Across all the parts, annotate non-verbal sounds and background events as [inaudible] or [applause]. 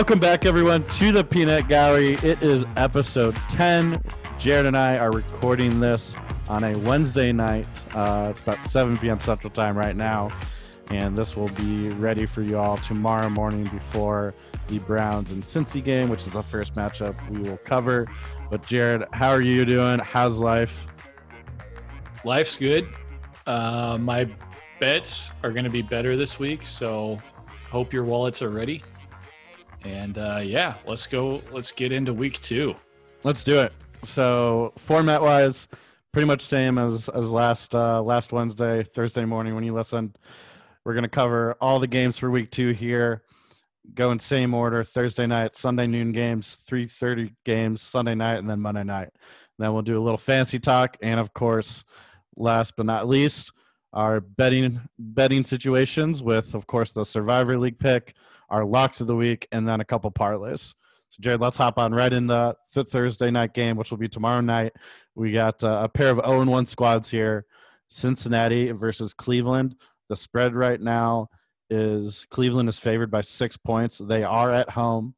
Welcome back, everyone, to the Peanut Gallery. It is episode 10. Jerod and I are recording this on a Wednesday night. Uh, it's about 7 p.m. Central Time right now. And this will be ready for you all tomorrow morning before the Browns and Cincy game, which is the first matchup we will cover. But, Jerod, how are you doing? How's life? Life's good. Uh, my bets are going to be better this week. So, hope your wallets are ready. And uh, yeah, let's go. Let's get into week two. Let's do it. So format wise, pretty much same as as last uh, last Wednesday, Thursday morning when you listened. We're gonna cover all the games for week two here. Go in same order: Thursday night, Sunday noon games, three thirty games, Sunday night, and then Monday night. then we'll do a little fancy talk, and of course, last but not least, our betting betting situations with, of course, the Survivor League pick, our locks of the week, and then a couple parlays. So, Jerod, let's hop on right in the Thursday night game, which will be tomorrow night. We got uh, a pair of 0 1 squads here Cincinnati versus Cleveland. The spread right now is Cleveland is favored by six points. They are at home.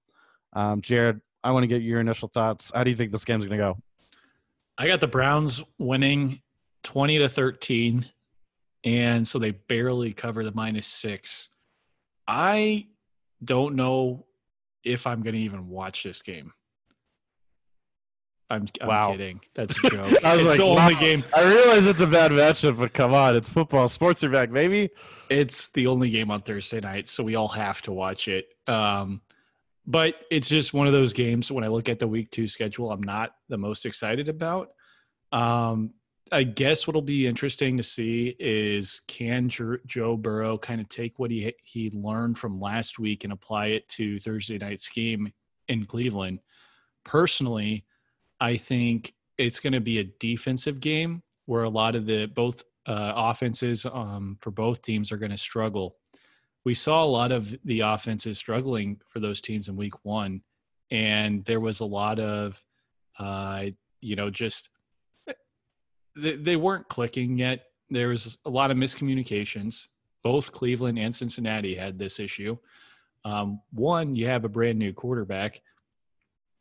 Um, Jerod, I want to get your initial thoughts. How do you think this game's going to go? I got the Browns winning 20 to 13, and so they barely cover the minus six. I don't know if I'm going to even watch this game. I'm, I'm wow. kidding. That's a [laughs] joke. I was it's like, the only wow. game. I realize it's a bad matchup, but come on, it's football. Sports are back, maybe. It's the only game on Thursday night, so we all have to watch it. Um, but it's just one of those games. When I look at the week two schedule, I'm not the most excited about. Um, I guess what'll be interesting to see is can Joe Burrow kind of take what he he learned from last week and apply it to Thursday night's game in Cleveland. Personally, I think it's going to be a defensive game where a lot of the both uh, offenses um, for both teams are going to struggle. We saw a lot of the offenses struggling for those teams in Week One, and there was a lot of, uh, you know, just they, they weren't clicking yet. There was a lot of miscommunications. Both Cleveland and Cincinnati had this issue. Um, one, you have a brand new quarterback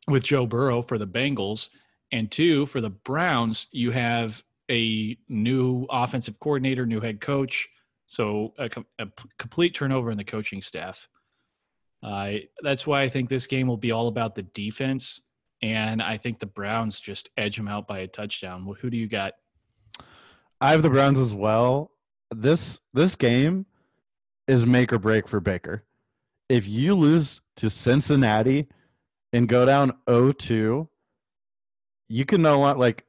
with Joe Burrow for the Bengals, and two, for the Browns, you have a new offensive coordinator, new head coach. So a, a complete turnover in the coaching staff. Uh, that's why I think this game will be all about the defense, and I think the Browns just edge them out by a touchdown. Who do you got? I have the Browns as well. This this game is make or break for Baker. If you lose to Cincinnati and go down 0-2, you can know what like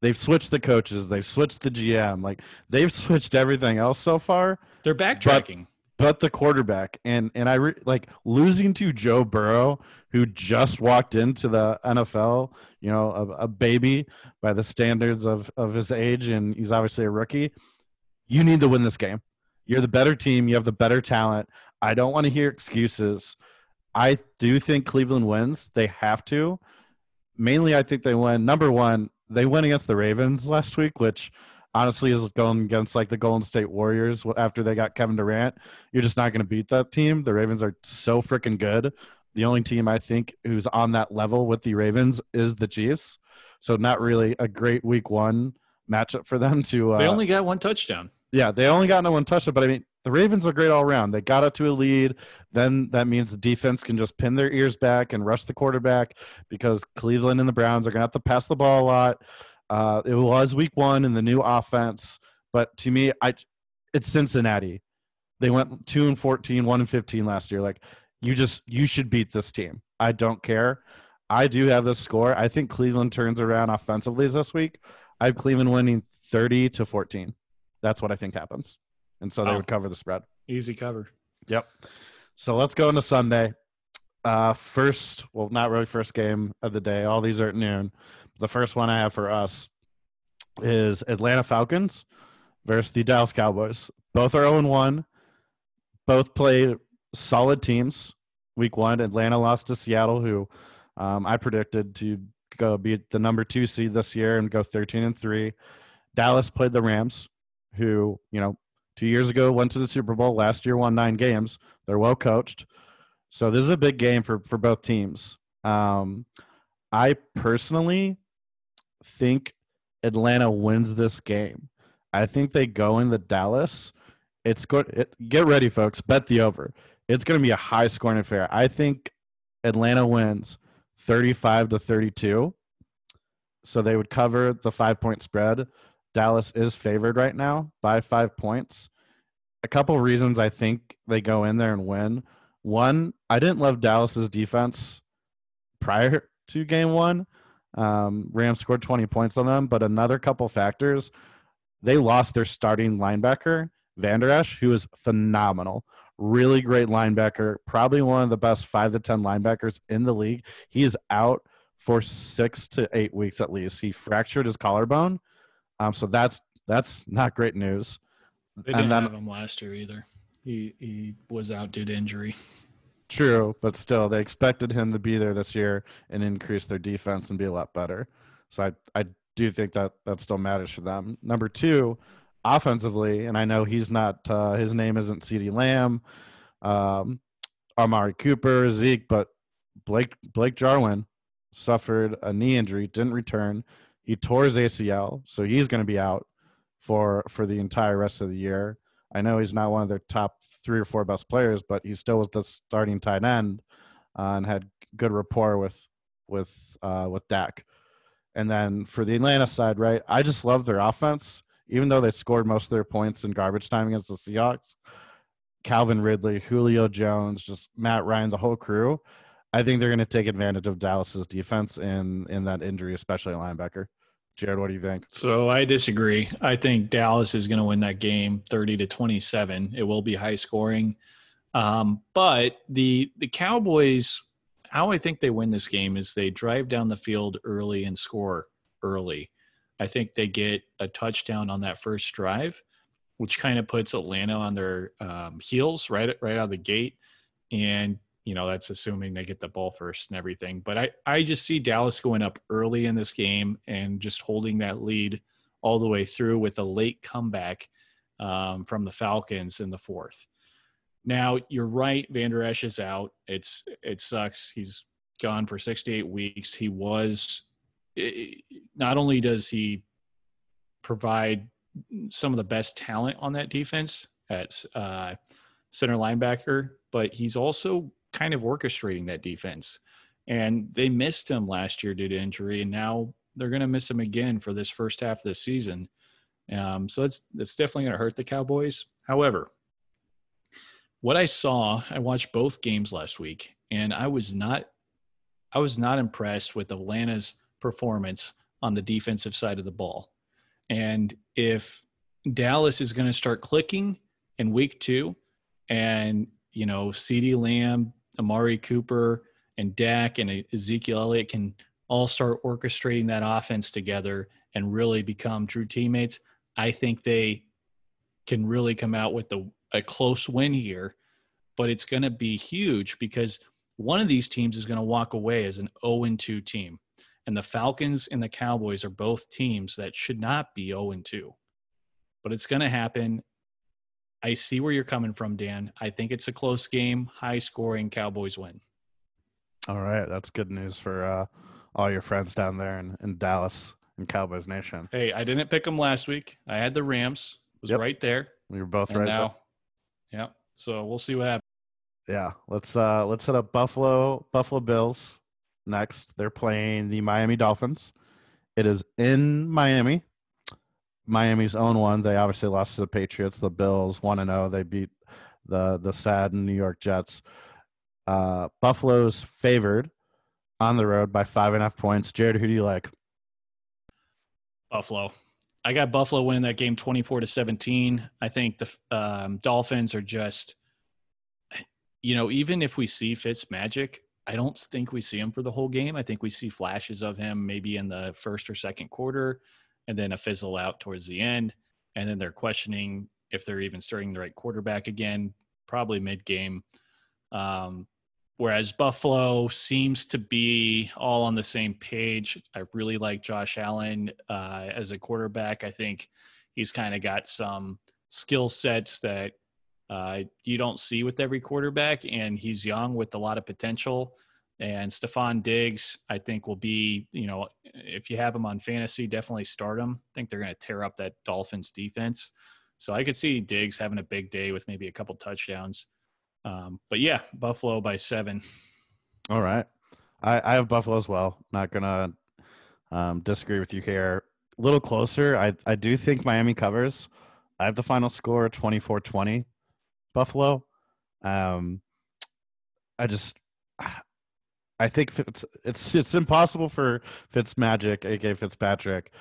they've switched the coaches, they've switched the GM, like they've switched everything else so far. They're backtracking. But, the quarterback and and I re, like losing to Joe Burrow who just walked into the NFL, you know, a, a, baby by the standards of, of his age, and he's obviously a rookie. You need to win this game. You're the better team. You have the better talent. I don't want to hear excuses. I do think Cleveland wins. They have to. Mainly, I think they win. Number one, they win against the Ravens last week, which honestly is going against like the Golden State Warriors after they got Kevin Durant. You're just not going to beat that team. The Ravens are so freaking good. The only team I think who's on that level with the Ravens is the Chiefs. So not really a great week one matchup for them to. Uh, they only got one touchdown. Yeah, they only got no one touchdown, but I mean the Ravens are great all around. They got up to a lead. Then that means the defense can just pin their ears back and rush the quarterback because Cleveland and the Browns are going to have to pass the ball a lot. Uh, it was week one in the new offense, but to me, I it's Cincinnati. They went two and 14, one and 15 last year. Like you just you should beat this team. I don't care. I do have this score. I think Cleveland turns around offensively this week. I have Cleveland winning 30 to 14. That's what I think happens. And so they oh. would cover the spread. Easy cover. Yep. So let's go into Sunday. Uh, first, well, not really first game of the day. All these are at noon. The first one I have for us is Atlanta Falcons versus the Dallas Cowboys. Both are 0 1. Both play solid teams. Week one, Atlanta lost to Seattle, who um, I predicted to go be the number two seed this year and go 13 and three. Dallas played the Rams, who, you know, two years ago went to the Super Bowl. Last year won nine games. They're well coached. So this is a big game for for both teams. Um, I personally think Atlanta wins this game. I think they go into Dallas. It's good. It, get ready, folks. Bet the over. It's going to be a high scoring affair. I think Atlanta wins 35 to 32. So they would cover the five point spread. Dallas is favored right now by five points. A couple reasons I think they go in there and win. One, I didn't love Dallas's defense prior [laughs] to game one. Um, Rams scored 20 points on them, but another couple factors, they lost their starting linebacker, Vander Esch, who is phenomenal. Really great linebacker, probably one of the best five to 10 linebackers in the league. He is out for six to eight weeks at least. He fractured his collarbone. Um, so that's that's not great news. They didn't then, have him last year either. He he was out due to injury. True, but still, they expected him to be there this year and increase their defense and be a lot better. So I I do think that that still matters for them. Number two, offensively, and I know he's not uh, his name isn't CeeDee Lamb, um, Amari Cooper, Zeke, but Blake Blake Jarwin suffered a knee injury, didn't return. He tore his ACL, so he's going to be out for for the entire rest of the year. I know he's not one of their top three or four best players, but he still was the starting tight end uh, and had good rapport with with uh, with Dak. And then for the Atlanta side, right? I just love their offense, even though they scored most of their points in garbage time against the Seahawks. Calvin Ridley, Julio Jones, just Matt Ryan, the whole crew. I think they're going to take advantage of Dallas's defense in in that injury, especially linebacker. Jerod, what do you think? So I disagree. I think Dallas is going to win that game 30 to 27. It will be high scoring. Um, but the the Cowboys, how I think they win this game is they drive down the field early and score early. I think they get a touchdown on that first drive, which kind of puts Atlanta on their um, heels right right out of the gate, and you know that's assuming they get the ball first and everything but i i just see dallas going up early in this game and just holding that lead all the way through with a late comeback um, from the falcons in the fourth. Now you're right vander esch is out. It's it sucks. He's gone for 68 weeks. He was not only does he provide some of the best talent on that defense at uh, center linebacker but he's also kind of orchestrating that defense. And they missed him last year due to injury, and now they're going to miss him again for this first half of the season. Um, so that's that's definitely going to hurt the Cowboys. However, what I saw, I watched both games last week, and I was not I was not impressed with Atlanta's performance on the defensive side of the ball. And if Dallas is going to start clicking in week two, and you know, CeeDee Lamb Amari Cooper and Dak and Ezekiel Elliott can all start orchestrating that offense together and really become true teammates, I think they can really come out with a close win here. But it's going to be huge because one of these teams is going to walk away as an 0 2 team. And the Falcons and the Cowboys are both teams that should not be 0 2. But it's going to happen. I see where you're coming from, Dan. I think it's a close game, high scoring Cowboys win. All right. That's good news for uh, all your friends down there in, in Dallas and Cowboys Nation. Hey, I didn't pick them last week. I had the Rams, was yep. right there. We were both and right now. There. Yeah. So we'll see what happens. Yeah. Let's uh let's hit up Buffalo Buffalo Bills next. They're playing the Miami Dolphins. It is in Miami. Miami's own one. They obviously lost to the Patriots. The Bills one and zero. Oh. They beat the the sad New York Jets. Uh, Buffalo's favored on the road by five and a half points. Jerod, who do you like? Buffalo. I got Buffalo winning that game 24 to 17. I think the um, Dolphins are just, you know, even if we see Fitz magic, I don't think we see him for the whole game. I think we see flashes of him maybe in the first or second quarter and then a fizzle out towards the end. And then they're questioning if they're even starting the right quarterback again, probably mid game. Um, whereas Buffalo seems to be all on the same page. I really like Josh Allen uh, as a quarterback. I think he's kind of got some skill sets that uh, you don't see with every quarterback, and he's young with a lot of potential. And Stefon Diggs, I think, will be, you know, if you have him on fantasy, definitely start him. I think they're going to tear up that Dolphins defense. So I could see Diggs having a big day with maybe a couple touchdowns. Um, but yeah, Buffalo by seven. All right. I, I have Buffalo as well. Not going to um, disagree with you here. A little closer. I, I do think Miami covers. I have the final score 24 20 Buffalo. Um, I just, I think it's it's it's impossible for Fitz Magic, aka Fitzpatrick,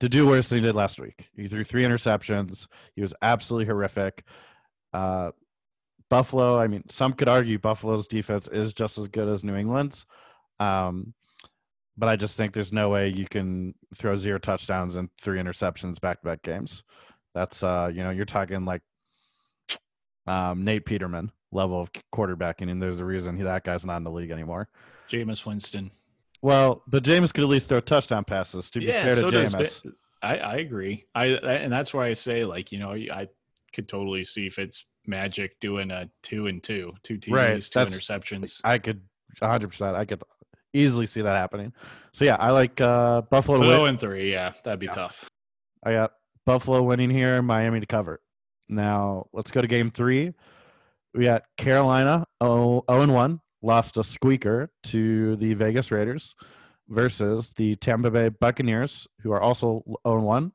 to do worse than he did last week. He threw three interceptions. He was absolutely horrific. Uh, Buffalo, I mean, some could argue Buffalo's defense is just as good as New England's. Um, but I just think there's no way you can throw zero touchdowns and three interceptions back to back games. That's uh, you know, you're talking like um, Nate Peterman level of quarterbacking, and there's a reason he, that guy's not in the league anymore. Jameis Winston. Well, but Jameis could at least throw touchdown passes. To be Yeah, fair to so does Jameis, I, I agree. I and that's why I say like you know I could totally see Fitz Magic doing a two and two, two TDs, Right, two that's- interceptions. I could 100. percent I could easily see that happening. So yeah, I like uh, Buffalo to Oh, and three, yeah, that'd be Yeah. tough. I got Buffalo winning here, Miami to cover. Now let's go to game three. We got Carolina 0 and 1, lost a squeaker to the Vegas Raiders versus the Tampa Bay Buccaneers, who are also 0 and 1.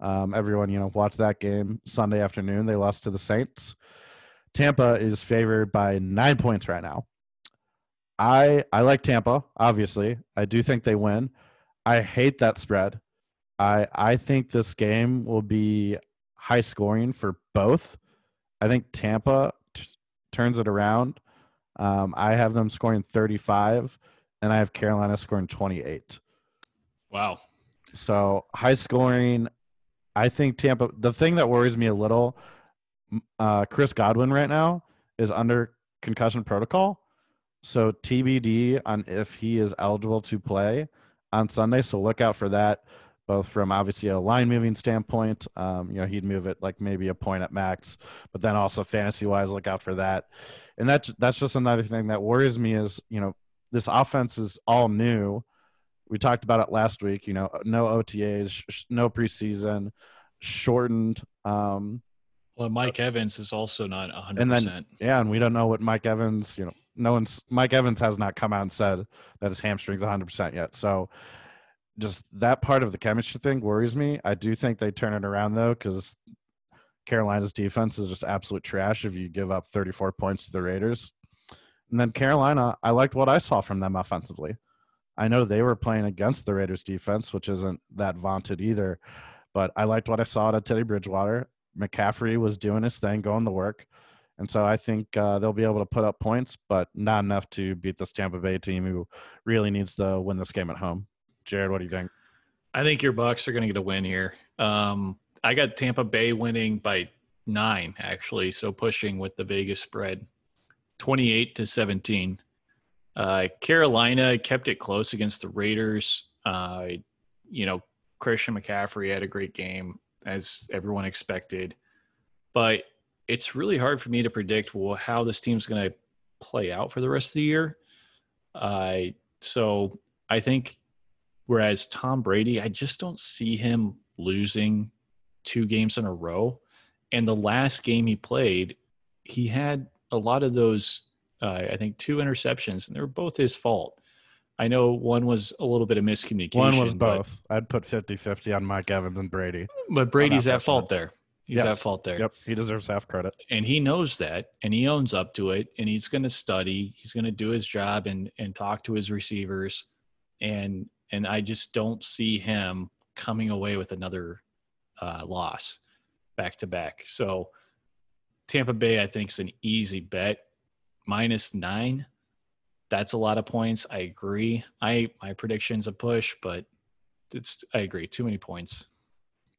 Um, everyone, you know, watched that game Sunday afternoon. They lost to the Saints. Tampa is favored by nine points right now. I I like Tampa, obviously. I do think they win. I hate that spread. I I think this game will be high scoring for both. I think Tampa turns it around. Um, I have them scoring 35, and I have Carolina scoring 28. Wow. So high scoring. I think Tampa. The thing that worries me a little, uh, Chris Godwin right now is under concussion protocol. So TBD on if he is eligible to play on Sunday. So look out for that, both from obviously a line moving standpoint. Um, you know, he'd move it like maybe a point at max, but then also fantasy wise, look out for that. And that's that's just another thing that worries me is you know this offense is all new we talked about it last week you know no otas sh- no preseason shortened um Well, Mike Evans is also not 100%. And then- yeah and we don't know what mike evans you know no one's mike evans has not come out and said that his hamstring's 100% yet so just that part of the chemistry thing worries me i do think they turn it around though because carolina's defense is just absolute trash if you give up 34 points to the raiders and then carolina i liked what i saw from them offensively I know they were playing against the Raiders defense, which isn't that vaunted either. But I liked what I saw out of Teddy Bridgewater. McCaffrey was doing his thing, going to work. And so I think uh, they'll be able to put up points, but not enough to beat this Tampa Bay team who really needs to win this game at home. Jerod, what do you think? I think your Bucks are going to get a win here. Um, I got Tampa Bay winning by nine, actually, so pushing with the Vegas spread, twenty-eight to seventeen. Uh, Carolina kept it close against the Raiders. Uh, you know, Christian McCaffrey had a great game, as everyone expected, but it's really hard for me to predict well, how this team's going to play out for the rest of the year. Uh, so I think Whereas Tom Brady, I just don't see him losing two games in a row. And the last game he played, he had a lot of those, uh, I think, two interceptions, and they were both his fault. I know one was a little bit of miscommunication. One was but- both. I'd put 50 50 on Mike Evans and Brady. But, Brady's at fault there. He's Yes. at fault there. Yep. He deserves half credit. and he knows that and he owns up to it and he's going to study he's going to do his job and and talk to his receivers and and i just don't see him coming away with another uh, loss back to back so tampa bay i think is an easy bet minus nine that's a lot of points i agree i my prediction's a push but it's i agree too many points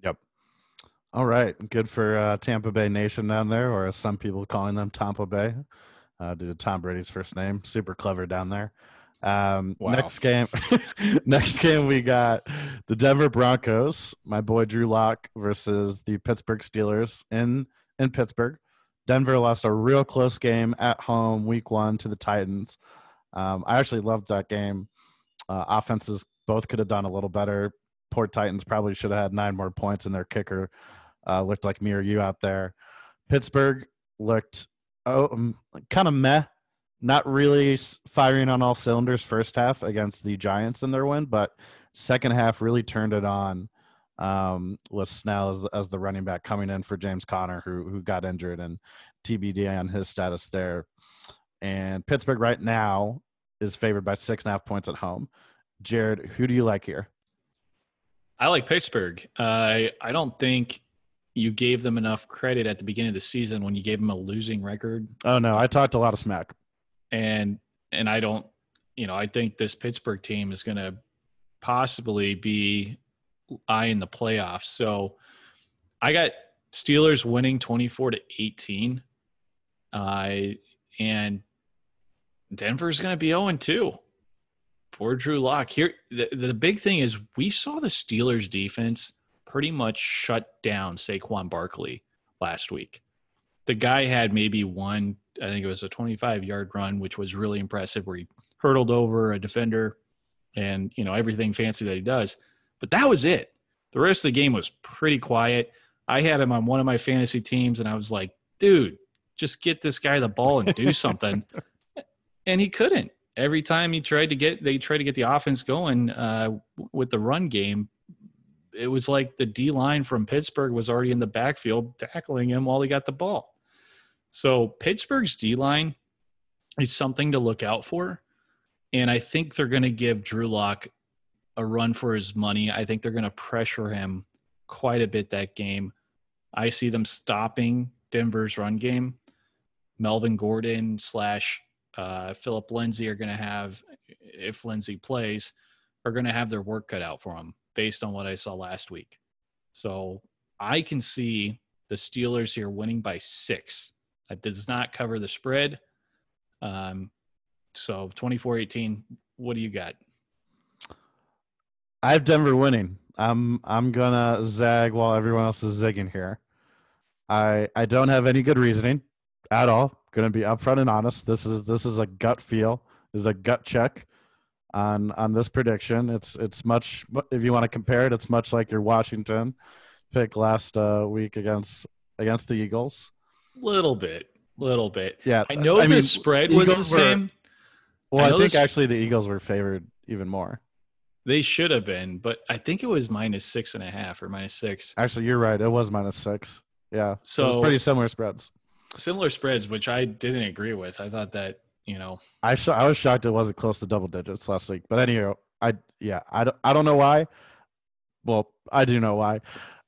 Yep. All right. Good for uh, Tampa Bay Nation down there, or as some people calling them Tampa Bay, uh, due to Tom Brady's first name. Super clever down there. Um, Wow. Next game, [laughs] next game we got the Denver Broncos, my boy Drew Lock versus the Pittsburgh Steelers in in Pittsburgh. Denver lost a real close game at home week one to the Titans. Um, I actually loved that game. Uh, offenses both could have done a little better. Poor Titans probably should have had nine more points, and their kicker uh, looked like me or you out there. Pittsburgh looked oh, um, kind of meh, not really firing on all cylinders first half against the Giants in their win, but second half really turned it on um, with Snell as, as the running back coming in for James Conner, who who got injured, and TBD on his status there. And Pittsburgh right now is favored by six and a half points at home. Jerod, who do you like here? I like Pittsburgh. Uh, I don't think you gave them enough credit at the beginning of the season when you gave them a losing record. Oh no, I talked a lot of smack. And and I don't, you know, I think this Pittsburgh team is going to possibly be eyeing the playoffs. So I got Steelers winning 24 to 18. Uh, and Denver's going to be 0 2. Poor Drew Lock. Here, the, the big thing is we saw the Steelers defense pretty much shut down Saquon Barkley last week. The guy had maybe one, I think it was a 25 yard run, which was really impressive, where he hurdled over a defender and, you know, everything fancy that he does. But that was it. The rest of the game was pretty quiet. I had him on one of my fantasy teams, and I was like, dude, just get this guy the ball and do something. [laughs] and he couldn't. Every time he tried to get, they tried to get the offense going uh, with the run game. It was like the D line from Pittsburgh was already in the backfield tackling him while he got the ball. So Pittsburgh's D line is something to look out for. And I think they're going to give Drew Lock a run for his money. I think they're going to pressure him quite a bit that game. I see them stopping Denver's run game. Melvin Gordon slash uh, Phillip Lindsay are going to have, if Lindsay plays, are going to have their work cut out for them based on what I saw last week. So I can see the Steelers here winning by six. That does not cover the spread. Um, so 24 18, what do you got? I have Denver winning. I'm I'm gonna zag while everyone else is zigging here. I I don't have any good reasoning at all. Gonna be upfront and honest. This is this is a gut feel. This is a gut check on on this prediction. It's it's much if you want to compare it, it's much like your Washington pick last uh, week against against the Eagles. Little bit, little bit. Yeah, I know I the mean, spread was Eagles the same. Were, well, I, I think actually the Eagles were favored even more. They should have been, but I think it was minus six and a half or minus six. Actually, you're right. It was minus six. Yeah. So it was pretty similar spreads. Similar spreads, which I didn't agree with. I thought that you know. I sh- I was shocked it wasn't close to double digits last week. But anyway, I yeah I don't, I don't know why. Well, I do know why.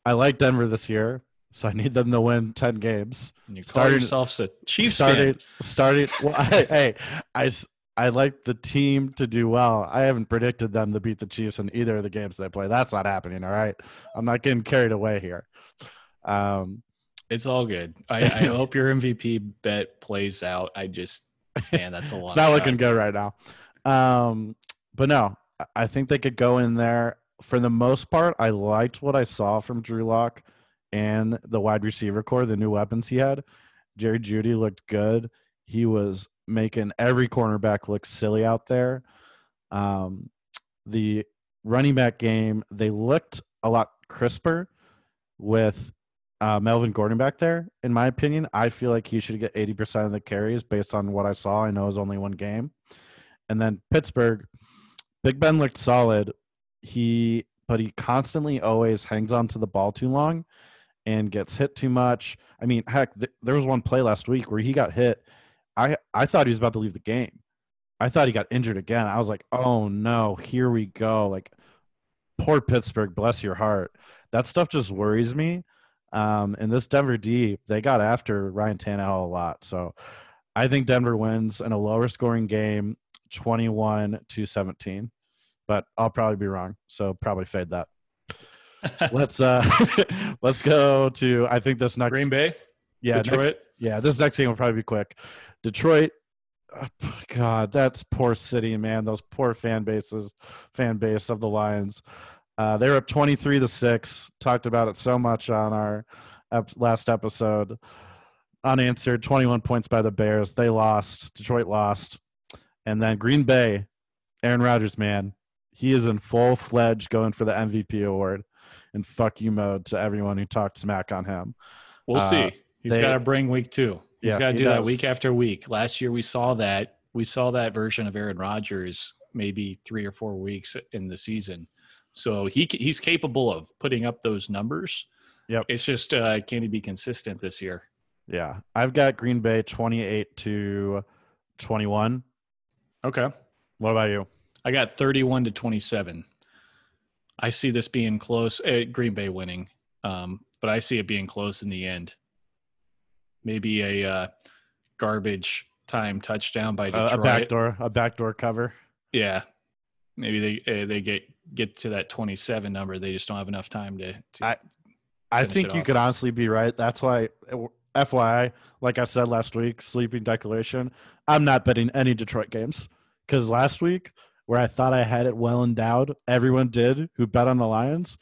I like Denver this year, so I need them to win ten games. And you call started, yourself a Chiefs started, fan. Started. Well, [laughs] I, hey, I I like the team to do well. I haven't predicted them to beat the Chiefs in either of the games they play. That's not happening. All right, I'm not getting carried away here. Um, it's all good. I, I [laughs] hope your MVP bet plays out. I just, man, that's a [laughs] lot. it's not looking good right now. Um, but no, I think they could go in there. For the most part, I liked what I saw from Drew Lock and the wide receiver corps, the new weapons he had. Jerry Jeudy looked good. He was making every cornerback look silly out there. Um, the running back game, they looked a lot crisper with uh, Melvin Gordon back there. In my opinion, I feel like he should get 80% of the carries based on what I saw. I know it was only one game. And then Pittsburgh, Big Ben looked solid. He, but he constantly always hangs on to the ball too long and gets hit too much. I mean, heck, th- there was one play last week where he got hit I I thought he was about to leave the game. I thought he got injured again. I was like, oh no, here we go. Like, poor Pittsburgh, bless your heart. That stuff just worries me. Um, and this Denver D, they got after Ryan Tannehill a lot. So I think Denver wins in a lower scoring game, 21 to 17. But I'll probably be wrong. So probably fade that. Let's uh [laughs] let's go to I think this next Green Bay. Yeah, Detroit. Next, yeah, this next game will probably be quick. Detroit, oh, God, that's poor city, man. Those poor fan bases, fan base of the Lions. Uh, they were up 23 to 6. Talked about it so much on our ep- last episode. unanswered, 21 points by the Bears. They lost. Detroit lost. And then Green Bay, Aaron Rodgers, man, he is in full fledged going for the MVP award and fuck you mode to everyone who talked smack on him. We'll Uh, see. He's got to bring week two. He's Yeah, got to do that week after week. Last year we saw that. We saw that version of Aaron Rodgers maybe three or four weeks in the season. So he he's capable of putting up those numbers. Yep. It's just uh, can he be consistent this year? Yeah. I've got Green Bay 28 to 21. Okay. What about you? I got 31 to 27. I see this being close. Uh, Green Bay winning, um, but I see it being close in the end. Maybe a uh, garbage time touchdown by Detroit. a backdoor, a backdoor cover. Yeah, maybe they uh, they get get to that 27 number. They just don't have enough time to. to I- I think you off. could honestly be right. That's why, FYI, like I said last week, sleeping declaration. I'm not betting any Detroit games because last week, where I thought I had it well endowed, everyone did who bet on the Lions,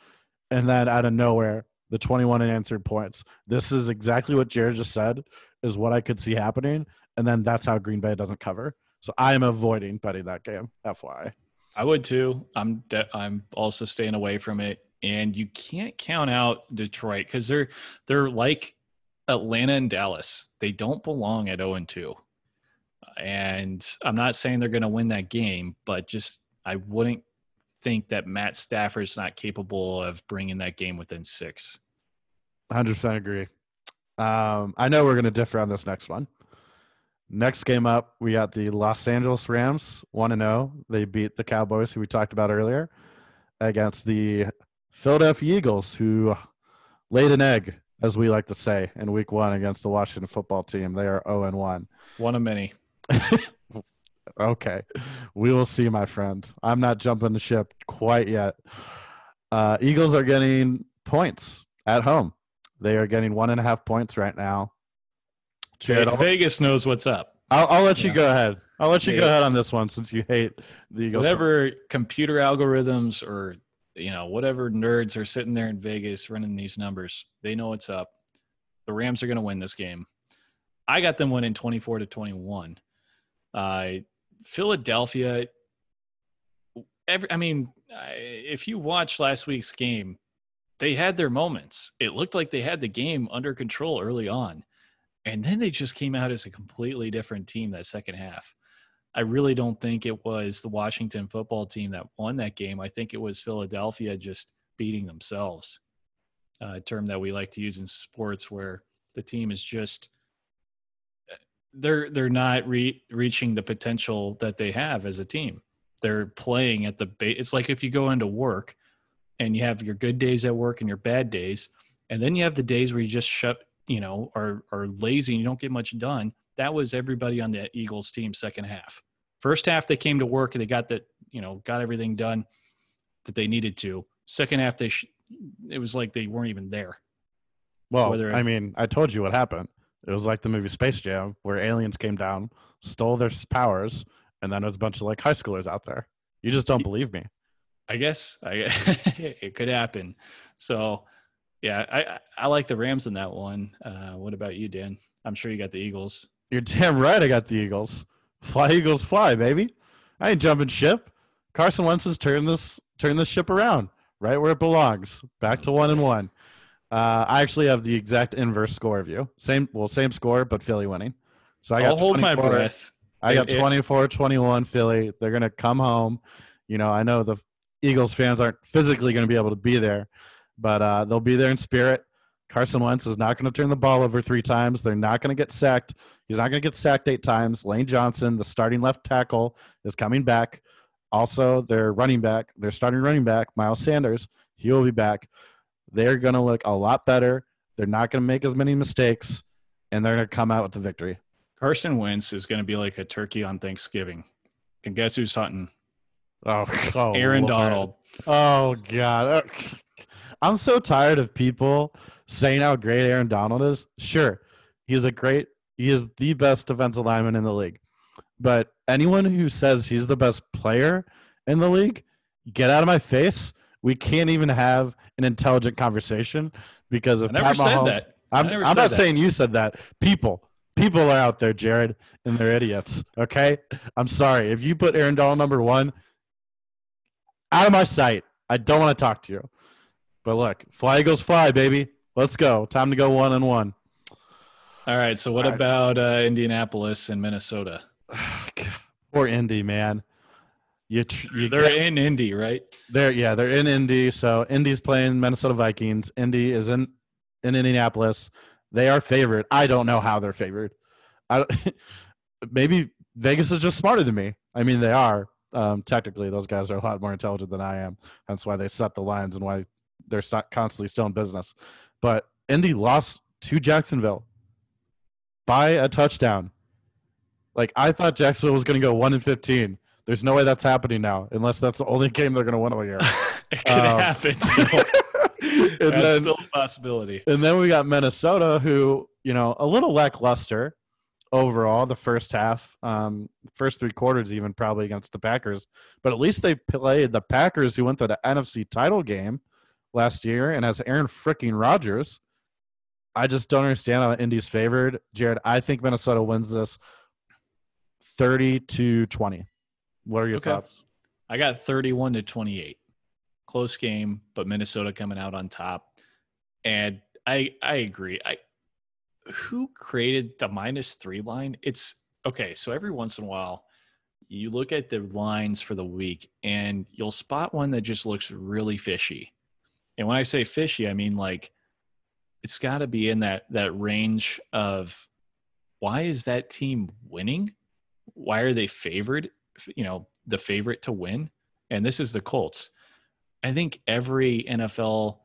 and then out of nowhere, the 21 unanswered points. This is exactly what Jerod just said. Is what I could see happening, and then that's how Green Bay doesn't cover. So I am avoiding betting that game. FYI. I would too. I'm de- I'm also staying away from it, and you can't count out Detroit because they're they're like Atlanta and Dallas. They don't belong at 0 and 2. And I'm not saying they're going to win that game, but just I wouldn't think that Matt Stafford's not capable of bringing that game within six. 100% agree. Um, I know we're going to differ on this next one. Next game up, we got the Los Angeles Rams 1 0. They beat the Cowboys, who we talked about earlier, against the Philadelphia Eagles, who laid an egg, as we like to say, in week one against the Washington football team. They are 0 1. One of many. [laughs] Okay. We will see, my friend. I'm not jumping the ship quite yet. Uh, Eagles are getting points at home. They are getting one and a half points right now. Jerod, I'll, Vegas knows what's up. I'll, I'll let you go ahead. I'll let you go ahead on this one since you hate the Eagles. whatever computer algorithms or you know whatever nerds are sitting there in Vegas running these numbers, they know what's up. The Rams are going to win this game. I got them winning 24 to 21. Uh, Philadelphia. Every, I mean, if you watch last week's game, they had their moments. It looked like they had the game under control early on, and then they just came out as a completely different team that second half. I really don't think it was the Washington football team that won that game. I think it was Philadelphia just beating themselves. Uh, a term that we like to use in sports, where the team is just they're they're not re- reaching the potential that they have as a team. They're playing at the base. It's like if you go into work and you have your good days at work and your bad days, and then you have the days where you just shut, you know, are are lazy and you don't get much done. That was everybody on the Eagles team second half. First half they came to work and they got that, you know, got everything done that they needed to. Second half they sh- it was like they weren't even there. well, whether- I mean, I told you what happened. It was like the movie Space Jam, where aliens came down, stole their powers, and then there's a bunch of like high schoolers out there. You just don't believe me. I guess I, [laughs] it could happen. So, yeah, I I- like the Rams in that one. Uh, what about you, Dan? I'm sure you got the Eagles. You're damn right. I got the Eagles. Fly Eagles, fly, baby. I ain't jumping ship. Carson Wentz has turned this turned this ship around right where it belongs. Back to one and one. Uh, I actually have the exact inverse score of you. Same, well, same score, but Philly winning. So I got will hold my breath. I got It- it- 24 21 Philly. They're going to come home. You know, I know the Eagles fans aren't physically going to be able to be there, but uh, they'll be there in spirit. Carson Wentz is not going to turn the ball over three times. They're not going to get sacked. He's not going to get sacked eight times. Lane Johnson, the starting left tackle, is coming back. Also, their running back, their starting running back, Miles Sanders, he will be back. They're going to look a lot better. They're not going to make as many mistakes, and they're going to come out with the victory. Carson Wentz is going to be like a turkey on Thanksgiving. And guess who's hunting? Oh, [laughs] oh Aaron Lord. Donald. Oh God, [laughs] I'm so tired of people saying how great Aaron Donald is. Sure, he's a great, he is the best defensive lineman in the league. But anyone who says he's the best player in the league, get out of my face. We can't even have an intelligent conversation because I of never Pat said Mahomes. that. I'm, never I'm not that. saying you said that. People, people are out there, Jerod, and they're idiots. Okay, I'm sorry if you put Aaron Donald number one. Out of my sight. I don't want to talk to you. But look, fly Eagles fly, baby. Let's go. Time to go one and one. All right. So what All right. about uh, Indianapolis and Minnesota? [sighs] Poor Indy, man. You, tr- you They're get- in Indy, right? They're yeah, they're in Indy. So Indy's playing Minnesota Vikings. Indy is in in Indianapolis. They are favored. I don't know how they're favored. I [laughs] maybe Vegas is just smarter than me. I mean, they are. Um, technically, those guys are a lot more intelligent than I am. That's why they set the lines and why they're constantly still in business. But Indy lost to Jacksonville by a touchdown. Like I thought Jacksonville was going to go one and fifteen. There's no way that's happening now, unless that's the only game they're going to win all year. [laughs] it could Um, happen [laughs] still. and That's then, still a possibility. and then we got Minnesota, who you know a little lackluster overall the first half, um, first three quarters, even probably against the Packers. But at least they played the Packers, who went to the NFC title game last year, and has Aaron freaking Rodgers. I just don't understand how Indy's favored, Jerod. I think Minnesota wins this thirty to twenty. What are your Okay. thoughts? I got 31 to 28. Close game, but Minnesota coming out on top. And I I agree. I who created the minus 3 line? It's okay, so every once in a while you look at the lines for the week and you'll spot one that just looks really fishy. And when I say fishy, I mean like it's got to be in that that range of why is that team winning? Why are they favored? You know, the favorite to win. And this is the Colts. I think every NFL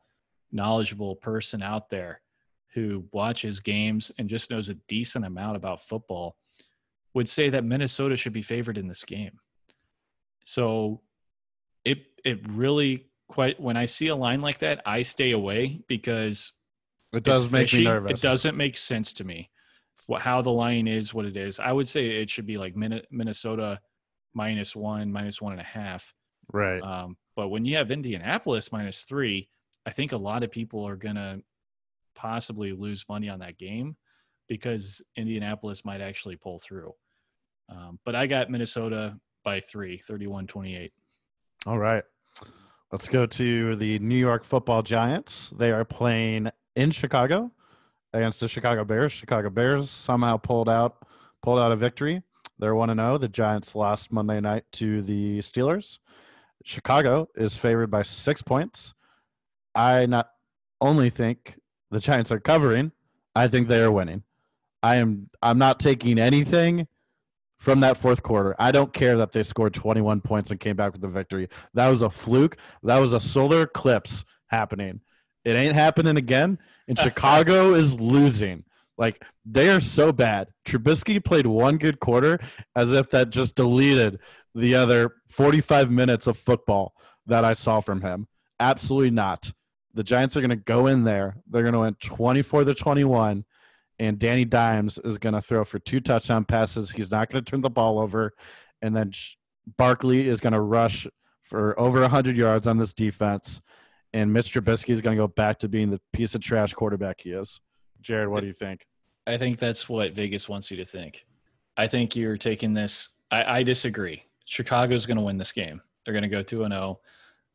knowledgeable person out there who watches games and just knows a decent amount about football would say that Minnesota should be favored in this game. So it it really quite when I see a line like that, I stay away because It does make fishy. me nervous. It doesn't make sense to me. What how the line is, what it is. I would say it should be like Minnesota minus one, minus one and a half. right. Um, but when you have Indianapolis minus three, I think a lot of people are gonna possibly lose money on that game because Indianapolis might actually pull through. Um, but I got Minnesota by three, 31-28. All right. Let's go to the New York football giants. They are playing in Chicago against the Chicago Bears. Chicago Bears somehow pulled out pulled out a victory. They're 1 0. The Giants lost Monday night to the Steelers. Chicago is favored by six points. I not only think the Giants are covering, I think they are winning. I am I'm not taking anything from that fourth quarter. I don't care that they scored 21 points and came back with the victory. That was a fluke. That was a solar eclipse happening. It ain't happening again. And [laughs] Chicago is losing. Like they are so bad. Trubisky played one good quarter as if that just deleted the other 45 minutes of football that I saw from him. Absolutely not. The Giants are going to go in there. They're going to win 24 to 21 and Danny Dimes is going to throw for two touchdown passes. He's not going to turn the ball over, and then Barkley is going to rush for over 100 yards on this defense, and Mitch Trubisky is going to go back to being the piece of trash quarterback he is. Jerod, what do you think? I think that's what Vegas wants you to think. I think you're taking this. I, I disagree. Chicago's going to win this game. They're going to go 2 0.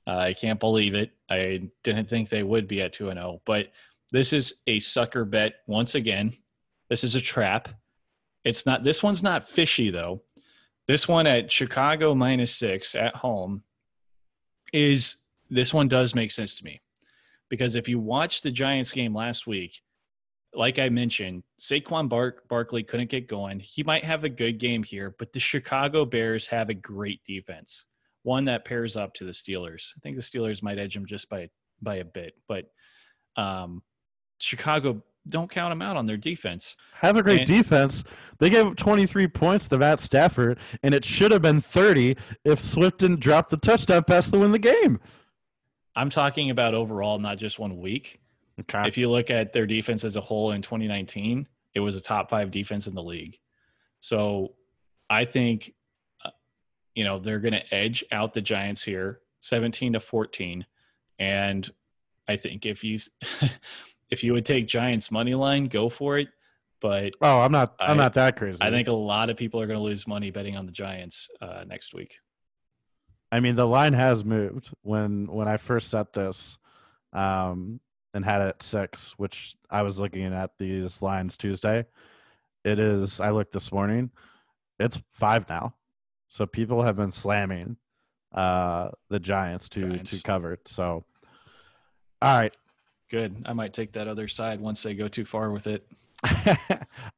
I can't believe it. I didn't think they would be at 2 0, but this is a sucker bet once again. This is a trap. It's not, this one's not fishy though. This one at Chicago minus six at home is, this one does make sense to me because if you watch the Giants game last week, like I mentioned, Saquon Bark Barkley couldn't get going. He might have a good game here, but the Chicago Bears have a great defense, one that pairs up to the Steelers. I think the Steelers might edge them just by by a bit, but um, Chicago don't count them out on their defense. Have a great And- defense. They gave up 23 points to Matt Stafford, and it should have been 30 if Swift didn't drop the touchdown pass to win the game. I'm talking about overall, not just one week. Okay. If you look at their defense as a whole in 2019, it was a top five defense in the league. So I think, uh, you know, they're going to edge out the Giants here, 17 to 14. And I think if you [laughs] if you would take Giants money line, go for it. But Oh, I'm not. I'm I- not that crazy. I think a lot of people are going to lose money betting on the Giants uh, next week. I mean, the line has moved. When when I first set this, um, and had it at six, which I was looking at these lines Tuesday. It is. I looked this morning. It's five now, so people have been slamming uh the Giants to Giants. to cover. it. So, all right. Good. I might take that other side once they go too far with it. [laughs]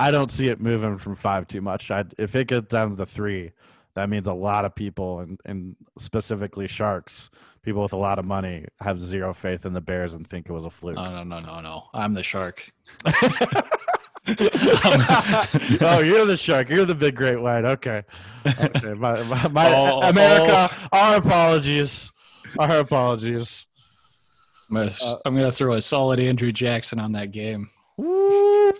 I don't see it moving from five too much. I if it gets down to the three, that means a lot of people and and specifically sharks, people with a lot of money, have zero faith in the Bears and think it was a fluke. No, no, no, no, no. I'm the shark. [laughs] oh, you're the shark. You're the big great white. Okay. Okay. My, my, my [laughs] Oh, America. Our apologies. Our apologies. I'm gonna, Uh, I'm gonna throw a solid Andrew Jackson on that game. Woo.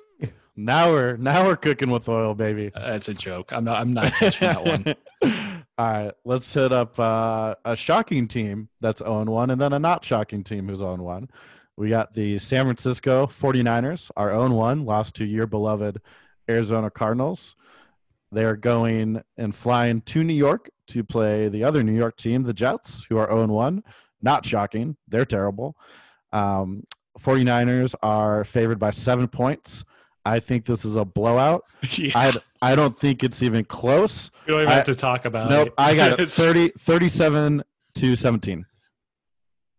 Now we're now we're cooking with oil, baby. Uh, That's a joke. I'm not. I'm not touching that one. [laughs] All right, let's hit up uh, a shocking team that's 0 1 and then a not shocking team who's 0 1. We got the San Francisco 49ers, our own one, lost to your beloved Arizona Cardinals. They are going and flying to New York to play the other New York team, the Jets, who are 0 1. Not shocking. They're terrible. Um, 49ers are favored by seven points. I think this is a blowout. [laughs] yeah, I, I don't think it's even close. we don't even I- have to talk about it. Nope, it. I got [laughs] it. 30, 37 to 17.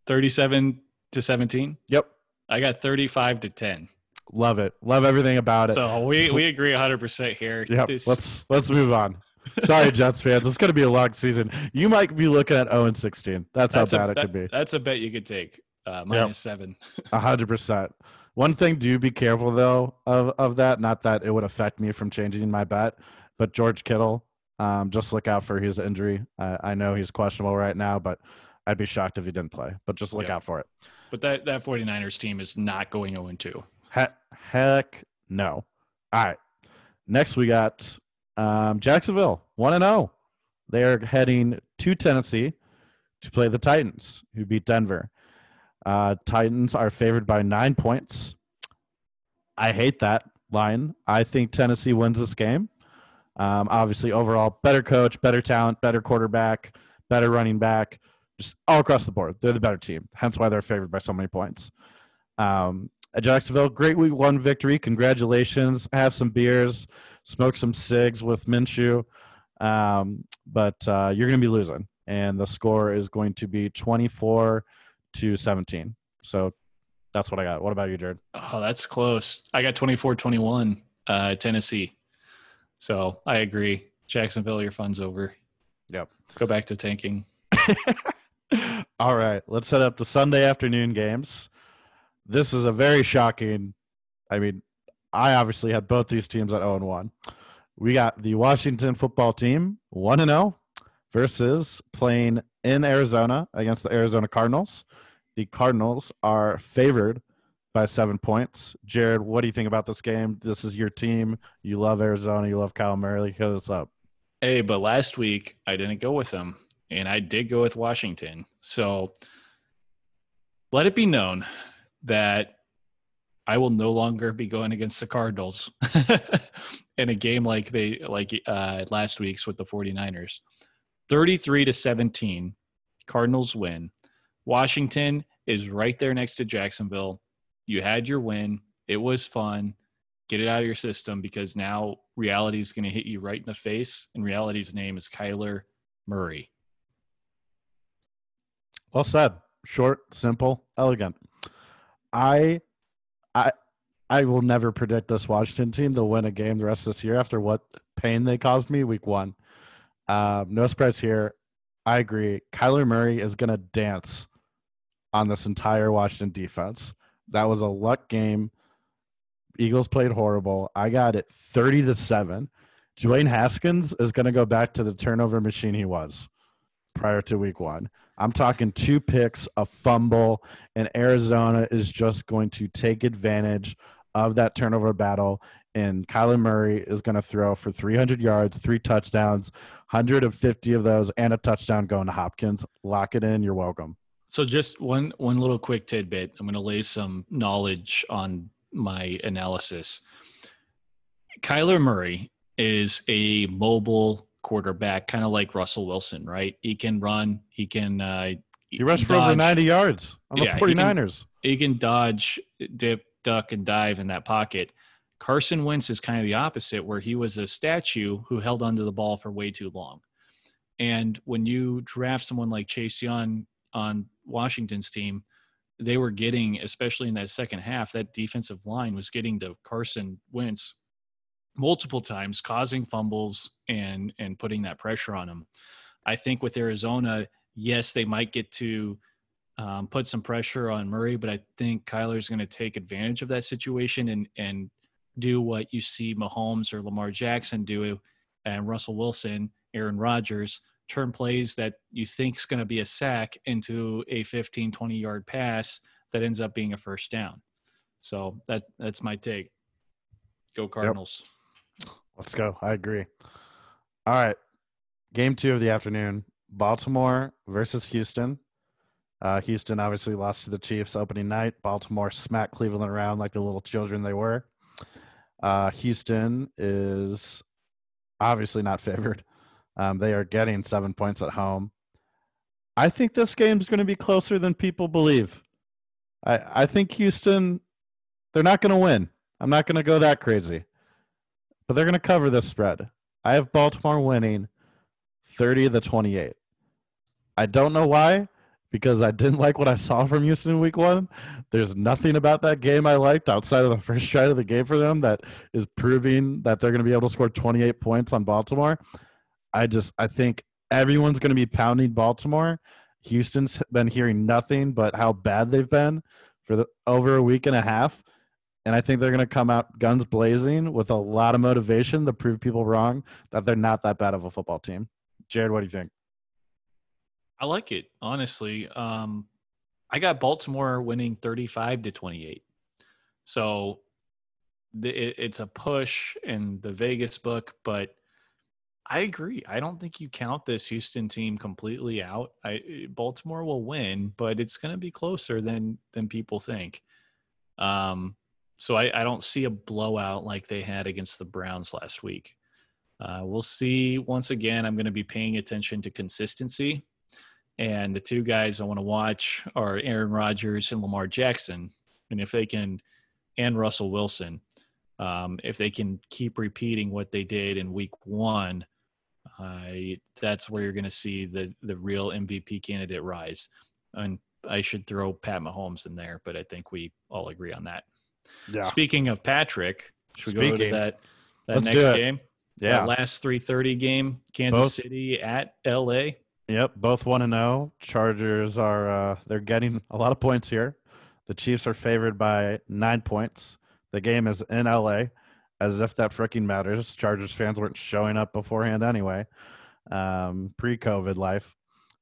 37 to 17. Yep. I got 35 to 10. Love it. Love everything about it. So we, we agree 100% here. yep. This- Let's let's move on. Sorry, [laughs] Jets fans. It's going to be a long season. You might be looking at 0 and 16. That's, that's how a, bad it that- could be. That's a bet you could take. Uh, minus seven. A hundred percent. One thing, do be careful though of of that. Not that it would affect me from changing my bet, but George Kittle, um, just look out for his injury. I, I know he's questionable right now, but I'd be shocked if he didn't play. But just look out for it. But that, that 49ers team is not going 0 2. He- heck no. All right. Next we got um, Jacksonville, one and zero. They are heading to Tennessee to play the Titans, who beat Denver. Uh, Titans are favored by nine points. I hate that line. I think Tennessee wins this game. Um, obviously, overall, better coach, better talent, better quarterback, better running back, just all across the board. They're the better team. Hence why they're favored by so many points. Um, at Jacksonville, great week one victory. Congratulations. Have some beers, smoke some cigs with Minshew. Um, but uh, you're going to be losing. And the score is going to be 24 to 17. So that's what I got. What about you, Jerod? Oh, that's close. I got 24 21, uh, Tennessee. So I agree. Jacksonville, your fun's over. Yep. Go back to tanking. [laughs] All right, let's set up the Sunday afternoon games. This is a very shocking. I mean, I obviously had both these teams at 0 and 1. We got the Washington football team 1 and 0 versus playing in Arizona against the Arizona Cardinals. The Cardinals are favored by seven points. Jerod, what do you think about this game? This is your team. You love Arizona. You love Kyler Murray. Hit us up. Hey, but last week I didn't go with them, and I did go with Washington. So let it be known that I will no longer be going against the Cardinals [laughs] in a game like they like uh, last week's with the 49ers. 33 to 17, Cardinals win. Washington is right there next to Jacksonville. You had your win. It was fun. Get it out of your system because now reality is going to hit you right in the face, and reality's name is Kyler Murray. Well said. Short, simple, elegant. I, I, I will never predict this Washington team to win a game the rest of this year after what pain they caused me week one. Um, no surprise here. I agree. Kyler Murray is going to dance on this entire Washington defense. That was a luck game. Eagles played horrible. I got it 30 to 7. Dwayne Haskins is going to go back to the turnover machine he was prior to week one. I'm talking two picks, a fumble, and Arizona is just going to take advantage of that turnover battle. And Kyler Murray is going to throw for 300 yards, three touchdowns, 150 of those, and a touchdown going to Hopkins. Lock it in. You're welcome. So just one one little quick tidbit. I'm going to lay some knowledge on my analysis. Kyler Murray is a mobile quarterback, kind of like Russell Wilson, right? He can run. He can. Uh, he rushed for over 90 yards on the yeah, 49ers. He can, he can dodge, dip, duck, and dive in that pocket. Carson Wentz is kind of the opposite, where he was a statue who held onto the ball for way too long. And when you draft someone like Chase Young on Washington's team, they were getting, especially in that second half, that defensive line was getting to Carson Wentz multiple times, causing fumbles and and putting that pressure on him. I think with Arizona, yes, they might get to um, put some pressure on Murray, but I think Kyler is going to take advantage of that situation and and do what you see Mahomes or Lamar Jackson do, and Russell Wilson, Aaron Rodgers turn plays that you think is going to be a sack into a 15, 20 yard pass that ends up being a first down. So that's that's my take. Go Cardinals. Yep. Let's go. I agree. All right. Game two of the afternoon Baltimore versus Houston. Uh, Houston obviously lost to the Chiefs opening night. Baltimore smacked Cleveland around like the little children they were. Uh, Houston is obviously not [laughs] favored. Um, they are getting seven points at home. I think this game is going to be closer than people believe. I, I think Houston, they're not going to win. I'm not going to go that crazy, but they're going to cover this spread. I have Baltimore winning 30 to 28. I don't know why, because I didn't like what I saw from Houston in week one. There's nothing about that game I liked outside of the first drive of the game for them that is proving that they're going to be able to score 28 points on Baltimore. I just I think everyone's going to be pounding Baltimore. Houston's been hearing nothing but how bad they've been for the, over a week and a half. And I think they're going to come out guns blazing with a lot of motivation to prove people wrong that they're not that bad of a football team. Jerod, what do you think? I like it, honestly. Um, I got Baltimore winning 35 to 28. So the, it, it's a push in the Vegas book, but I agree. I don't think you count this Houston team completely out. I eh, Baltimore will win, but it's going to be closer than than people think. Um, so I, I don't see a blowout like they had against the Browns last week. Uh, we'll see. Once again, I'm going to be paying attention to consistency, and the two guys I want to watch are Aaron Rodgers and Lamar Jackson, and if they can, and Russell Wilson. Um, if they can keep repeating what they did in week one, I that's where you're going to see the the real MVP candidate rise. And I should throw Pat Mahomes in there, but I think we all agree on that. Yeah. Speaking of Patrick, should we Speaking. go to that that next game? Yeah. That last 3:30 game, Kansas both, City at LA. Yep, both 1 and 0. Chargers are uh they're getting [laughs] a lot of points here. The Chiefs are favored by 9 points. The game is in LA as if that freaking matters. Chargers fans weren't showing up beforehand anyway. Um, pre-COVID life.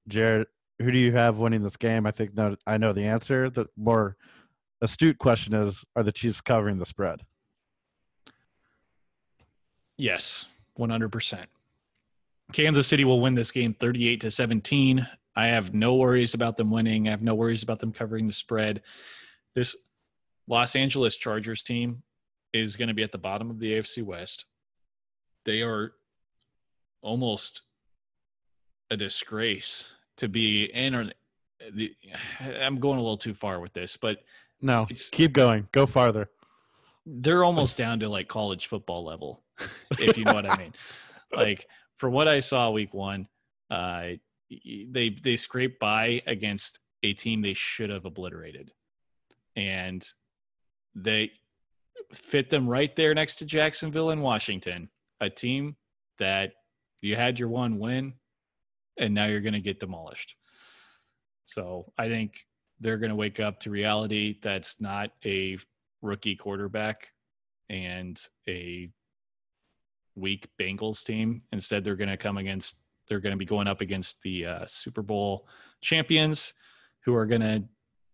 Jerod, who do you have winning this game? I think no, I know the answer. The more astute question is: Are the Chiefs covering the spread? Yes, one hundred percent. Kansas City will win this game, thirty-eight to seventeen. I have no worries about them winning. I have no worries about them covering the spread. This Los Angeles Chargers team is going to be at the bottom of the AFC West. They are almost a disgrace to be in or the I'm going a little too far with this, but no, keep going. Go farther. They're almost down to like college football level, [laughs] if you know what I mean. [laughs] Like from what I saw week 1, uh they they scraped by against a team they should have obliterated. And they fit them right there next to Jacksonville and Washington, a team that you had your one win and now you're going to get demolished. So I think they're going to wake up to reality that's not a rookie quarterback and a weak Bengals team. Instead, they're going to come against, they're going to be going up against the uh, Super Bowl champions who are going to,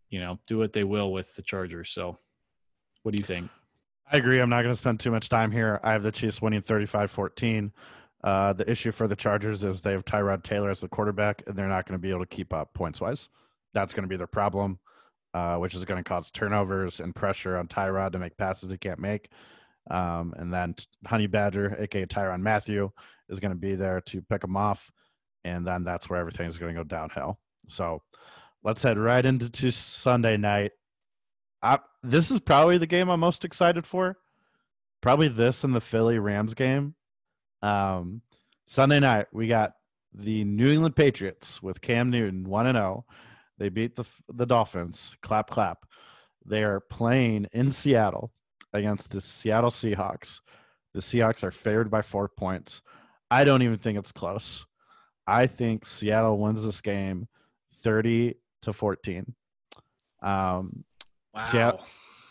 you know, do what they will with the Chargers. So what do you think? I agree. I'm not going to spend too much time here. I have the Chiefs winning 35 14. Uh, the issue for the Chargers is they have Tyrod Taylor as the quarterback, and they're not going to be able to keep up points wise. that's going to be their problem, uh, which is going to cause turnovers and pressure on Tyrod to make passes he can't make. Um, and then Honey Badger, aka Tyrann Mathieu, is going to be there to pick him off, and then that's where everything's going to go downhill. So let's head right into Sunday night. I, this is probably the game I'm most excited for. Probably this and the Philly Rams game. Um, Sunday night we got the New England Patriots with Cam Newton one and zero. Oh. They beat the the Dolphins. Clap clap. They are playing in Seattle against the Seattle Seahawks. The Seahawks are favored by four points. I don't even think it's close. I think Seattle wins this game 30 to 14. Um, wow. Seattle,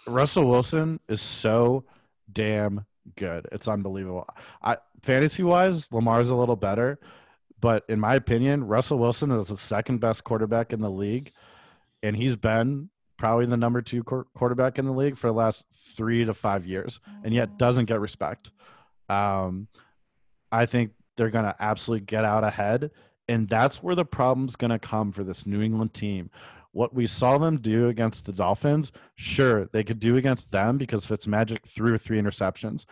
Russell Wilson is so damn good. It's unbelievable. I fantasy wise, Lamar's a little better, but in my opinion, Russell Wilson is the second best quarterback in the league, and he's been probably the number two quarterback in the league for the last three to five years, and yet doesn't get respect. Um, I think they're going to absolutely get out ahead, and that's where the problem's going to come for this New England team. What we saw them do against the Dolphins, sure, they could do against them because Fitz Magic threw three interceptions.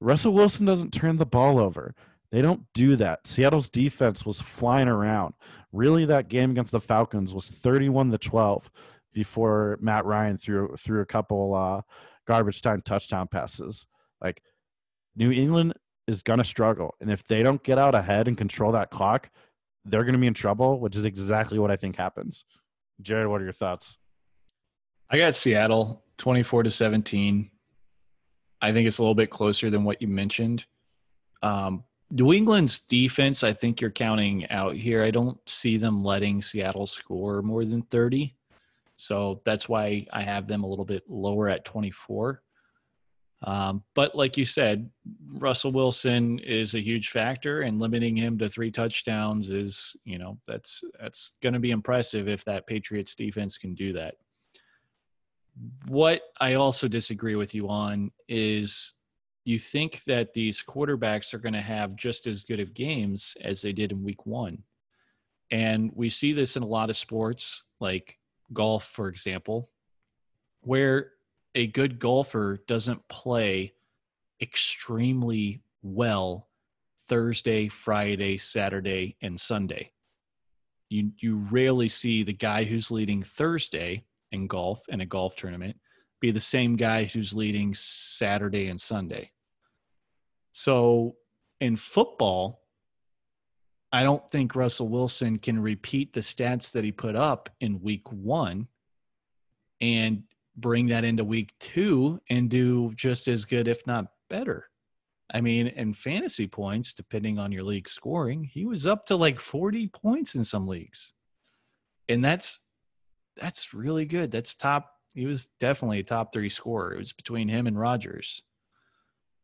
Russell Wilson doesn't turn the ball over. They don't do that. Seattle's defense was flying around. Really, that game against the Falcons was 31 to 12 before Matt Ryan threw threw a couple uh, garbage time touchdown passes. Like New England is to struggle, and if they don't get out ahead and control that clock, they're to be in trouble. Which is exactly what I think happens. Jerod, what are your thoughts? I got Seattle twenty four to seventeen. I think it's a little bit closer than what you mentioned. Um, New England's defense, I think you're counting out here. I don't see them letting Seattle score more than 30. So that's why I have them a little bit lower at 24. Um, but like you said, Russell Wilson is a huge factor, and limiting him to three touchdowns is, you know, that's that's going to be impressive if that Patriots defense can do that. What I also disagree with you on is you think that these quarterbacks are going to have just as good of games as they did in week one. And we see this in a lot of sports, like golf, for example, where a good golfer doesn't play extremely well Thursday, Friday, Saturday, and Sunday. You you rarely see the guy who's leading Thursday in golf in a golf tournament be the same guy who's leading Saturday and Sunday. So in football, I don't think Russell Wilson can repeat the stats that he put up in week one and bring that into week two and do just as good, if not better. I mean, in fantasy points, depending on your league scoring, he was up to like 40 points in some leagues. And that's that's really good. That's top he was definitely a top three scorer. It was between him and Rodgers.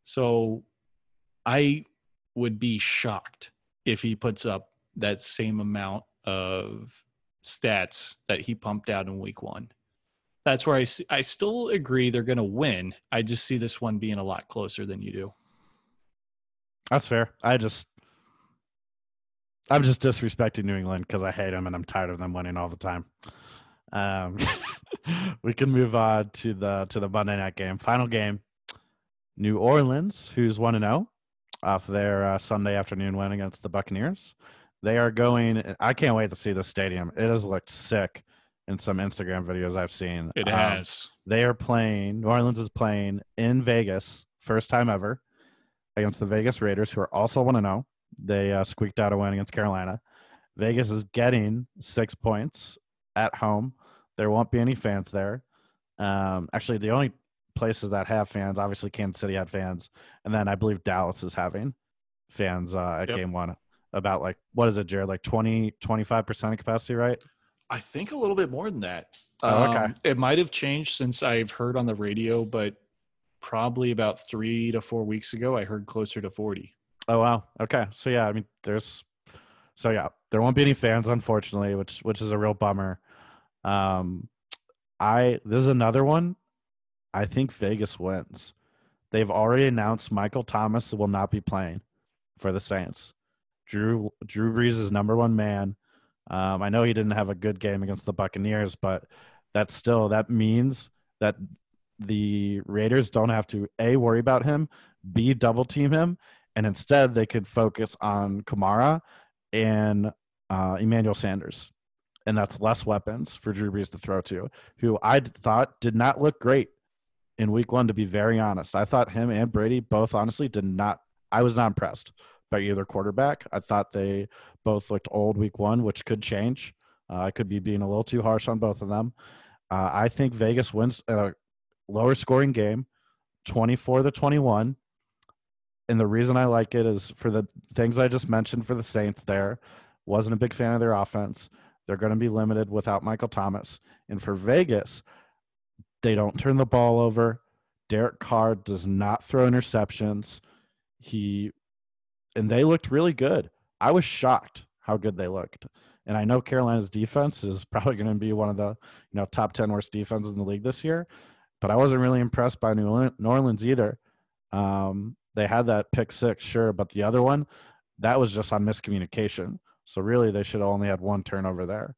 So I would be shocked if he puts up that same amount of stats that he pumped out in week one. That's where I see, I still agree they're going to win. I just see this one being a lot closer than you do. That's fair. I just I'm just disrespecting New England because I hate them and I'm tired of them winning all the time. Um, [laughs] we can move on to the to the Monday night game, final game. New Orleans, who's one and zero, oh, off their uh, Sunday afternoon win against the Buccaneers. They are going. I can't wait to see the stadium. It has looked sick in some Instagram videos I've seen. It um, has. They are playing. New Orleans is playing in Vegas, first time ever, against the Vegas Raiders, who are also one to zero. They uh, squeaked out a win against Carolina. Vegas is getting six points at home. There won't be any fans there. Um, actually, the only places that have fans, obviously, Kansas City had fans, and then I believe Dallas is having fans uh, at yep. game one. About like what is it, Jerod? Like 20, 25 percent capacity, right? I think a little bit more than that. Oh, okay. Um, it might have changed since I've heard on the radio, but probably about three to four weeks ago, I heard closer to 40. Oh, wow. Okay. So, yeah, I mean, there's, so yeah, there won't be any fans, unfortunately, which, which is a real bummer. Um, I, this is another one. I think Vegas wins. They've already announced Michael Thomas will not be playing for the Saints. Drew, Drew Brees is number one man Um, I know he didn't have a good game against the Buccaneers, but that's still that means that the Raiders don't have to a worry about him, b double team him, and instead they could focus on Kamara and uh, Emmanuel Sanders, and that's less weapons for Drew Brees to throw to, who I thought did not look great in Week One. To be very honest, I thought him and Brady both honestly did not. I was not impressed by either quarterback. I thought they both looked old Week One, which could change. Uh, I could be being a little too harsh on both of them. Uh, I think Vegas wins a lower scoring game, 24 to 21. And the reason I like it is for the things I just mentioned for the Saints there. Wasn't a big fan of their offense. They're going to be limited without Michael Thomas. And for Vegas, they don't turn the ball over. Derek Carr does not throw interceptions. He and they looked really good. I was shocked how good they looked. And I know Carolina's defense is [laughs] probably going to be one of the, you know, top 10 worst defenses in the league this year, but I wasn't really impressed by New Orleans either. Um, they had that pick six, sure, but the other one, that was just on miscommunication. So really, they should have only had one turnover there.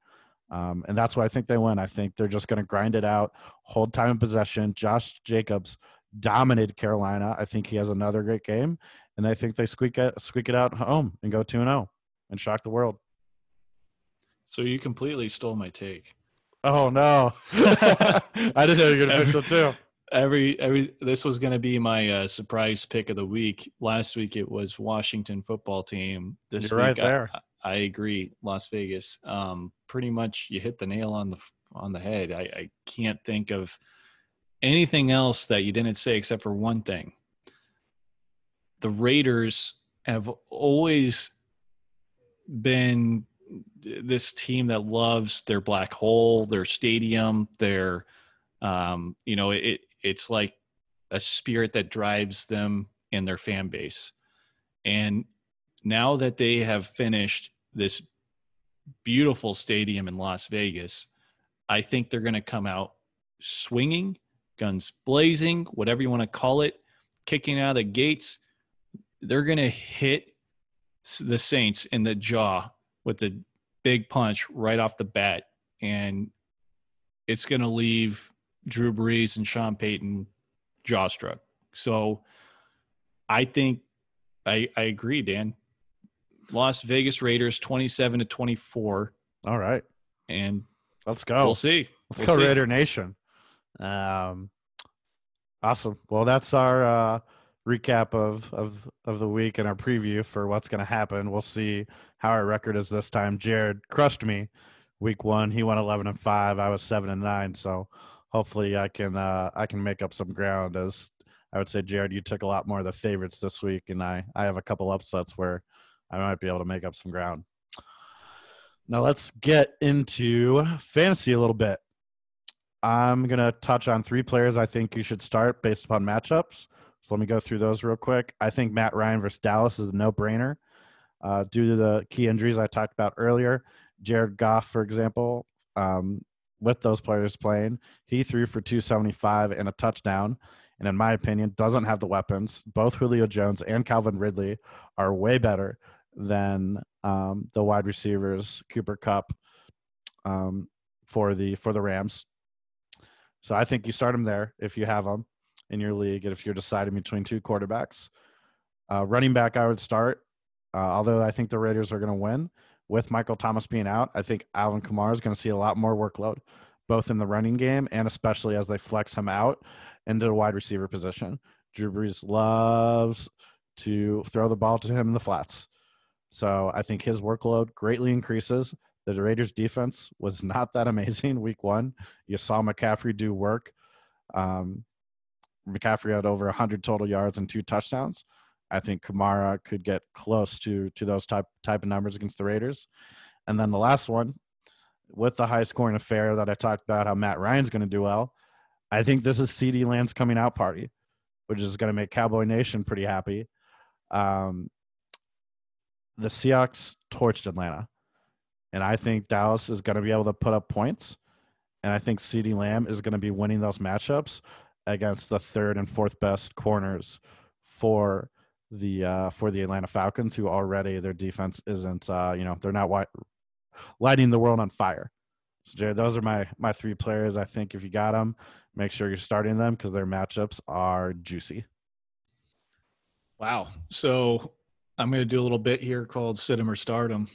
Um, and that's why I think they win. I think they're just going to grind it out, hold time in possession. Josh Jacobs dominated Carolina. I think he has another great game, and I think they squeak it squeak it out home and go two and zero oh and shock the world. So you completely stole my take. Oh no! [laughs] [laughs] I didn't know you were going to pick the two. Every every this was going to be my uh, surprise pick of the week. Last week it was Washington football team. This You're week right there. I, I agree, Las Vegas. Um, pretty much, you hit the nail on the on the head. I, I can't think of anything else that you didn't say except for one thing. The Raiders have always been this team that loves their black hole, their stadium, their um, you know, it it's like a spirit that drives them and their fan base. And now that they have finished this beautiful stadium in Las Vegas, I think they're going to come out swinging, guns blazing, whatever you want to call it, kicking out of the gates. They're going to hit the Saints in the jaw with the big punch right off the bat. And it's going to leave Drew Brees and Sean Payton jawstruck. So I think I, I agree, Dan. Las Vegas Raiders 27 to 24. All right. And let's go. We'll see. Let's we'll go see. Raider Nation. Um awesome. Well, that's our uh recap of of of the week and our preview for what's going to happen. We'll see how our record is this time. Jerod crushed me week 1. He went 11 and 5. I was 7 and 9, so hopefully I can uh I can make up some ground as I would say Jerod you took a lot more of the favorites this week and I I have a couple upsets where I might be able to make up some ground. Now let's get into fantasy a little bit. I'm going to touch on three players I think you should start based upon matchups. So let me go through those real quick. I think Matt Ryan versus Dallas is a no brainer uh, due to the key injuries I talked about earlier. Jared Goff, for example, um, with those players playing, he threw for 275 and a touchdown. And in my opinion, doesn't have the weapons. Both Julio Jones and Calvin Ridley are way better than um, the wide receivers Cooper Kupp um, for the for the Rams. So I think you start them there if you have them in your league, and if you're deciding between two quarterbacks. Uh, running back, I would start. Uh, although I think the Raiders are going to win with Michael Thomas being out, I think Alvin Kamara is going to see a lot more workload, both in the running game and especially as they flex him out into the wide receiver position. Drew Brees loves to throw the ball to him in the flats. So I think his workload greatly increases. The Raiders defense was not that amazing [laughs] week one. You saw McCaffrey do work. Um, McCaffrey had over 100 total yards and two touchdowns. I think Kamara could get close to to those type type of numbers against the Raiders. And then the last one, with the high scoring affair that I talked about, how Matt Ryan's going to do well. I think this is CeeDee Lamb's coming out party, which is going to make Cowboy Nation pretty happy. Um, the Seahawks torched Atlanta. And I think Dallas is going to be able to put up points. And I think CeeDee Lamb is going to be winning those matchups against the third and fourth best corners for the uh, for the Atlanta Falcons, who already their defense isn't uh, you know they're not wide lighting the world on fire. So, Jerod, those are my my three players. I think if you got them, make sure you're starting them because their matchups are juicy. Wow. So I'm going to do a little bit here called Sit 'em or Stardom.